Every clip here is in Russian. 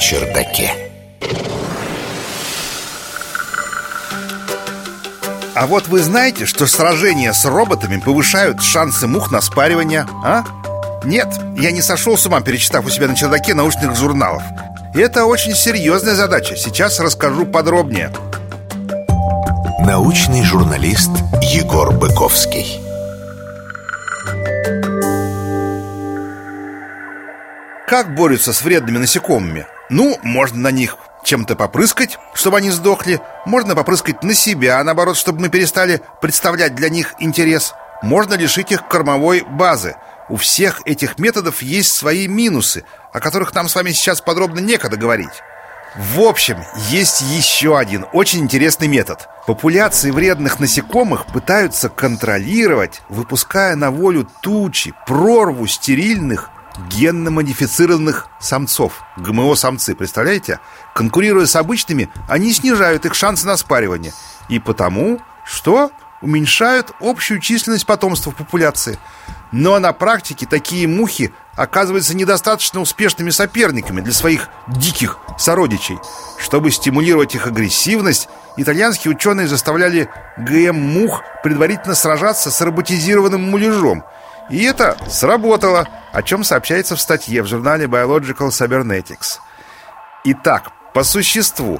чердаке. А вот вы знаете, что сражения с роботами повышают шансы мух на спаривание, а? Нет, я не сошел с ума, перечитав у себя на чердаке научных журналов. Это очень серьезная задача. Сейчас расскажу подробнее. Научный журналист Егор Быковский. Как борются с вредными насекомыми? Ну, можно на них чем-то попрыскать, чтобы они сдохли Можно попрыскать на себя, наоборот, чтобы мы перестали представлять для них интерес Можно лишить их кормовой базы У всех этих методов есть свои минусы О которых нам с вами сейчас подробно некогда говорить в общем, есть еще один очень интересный метод. Популяции вредных насекомых пытаются контролировать, выпуская на волю тучи, прорву стерильных генно-модифицированных самцов ГМО-самцы, представляете? Конкурируя с обычными, они снижают их шансы на спаривание. И потому, что уменьшают общую численность потомства в популяции. Но на практике такие мухи оказываются недостаточно успешными соперниками для своих диких сородичей. Чтобы стимулировать их агрессивность, итальянские ученые заставляли ГМ-мух предварительно сражаться с роботизированным муляжом. И это сработало – о чем сообщается в статье в журнале Biological Cybernetics. Итак, по существу,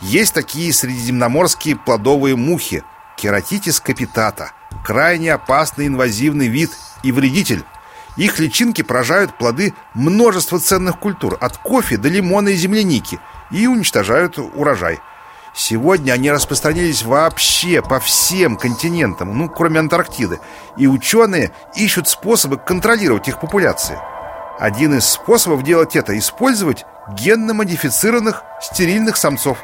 есть такие средиземноморские плодовые мухи Кератитис капитата, крайне опасный инвазивный вид и вредитель. Их личинки поражают плоды множества ценных культур, от кофе до лимона и земляники, и уничтожают урожай. Сегодня они распространились вообще по всем континентам, ну, кроме Антарктиды. И ученые ищут способы контролировать их популяции. Один из способов делать это – использовать генно-модифицированных стерильных самцов.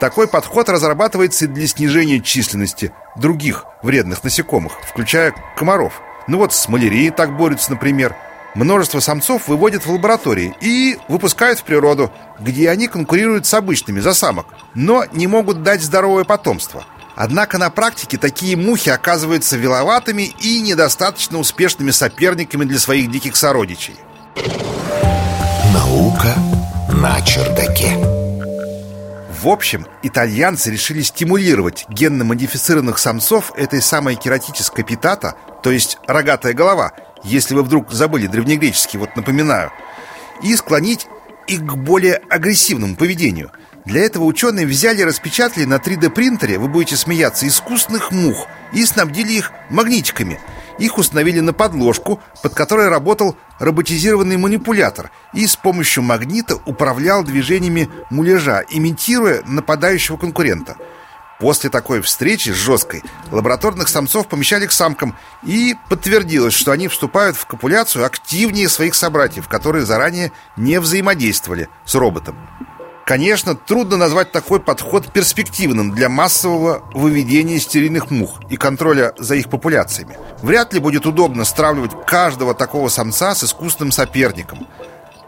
Такой подход разрабатывается и для снижения численности других вредных насекомых, включая комаров. Ну вот с малярией так борются, например – Множество самцов выводят в лаборатории и выпускают в природу, где они конкурируют с обычными за самок, но не могут дать здоровое потомство. Однако на практике такие мухи оказываются виловатыми и недостаточно успешными соперниками для своих диких сородичей. Наука на чердаке. В общем, итальянцы решили стимулировать генно-модифицированных самцов этой самой кератической питата, то есть рогатая голова, если вы вдруг забыли древнегреческий, вот напоминаю, и склонить их к более агрессивному поведению. Для этого ученые взяли и распечатали на 3D-принтере, вы будете смеяться, искусственных мух и снабдили их магнитиками. Их установили на подложку, под которой работал роботизированный манипулятор и с помощью магнита управлял движениями муляжа, имитируя нападающего конкурента. После такой встречи с жесткой лабораторных самцов помещали к самкам и подтвердилось, что они вступают в копуляцию активнее своих собратьев, которые заранее не взаимодействовали с роботом. Конечно, трудно назвать такой подход перспективным для массового выведения стерильных мух и контроля за их популяциями. Вряд ли будет удобно стравливать каждого такого самца с искусственным соперником –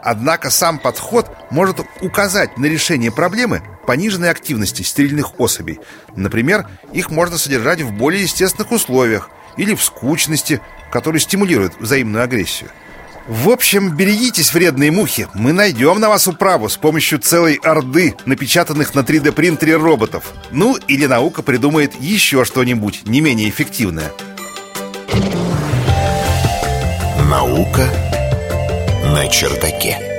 Однако сам подход может указать на решение проблемы пониженной активности стерильных особей. Например, их можно содержать в более естественных условиях или в скучности, которые стимулируют взаимную агрессию. В общем, берегитесь, вредные мухи. Мы найдем на вас управу с помощью целой орды напечатанных на 3D-принтере роботов. Ну, или наука придумает еще что-нибудь не менее эффективное. Наука на чердаке.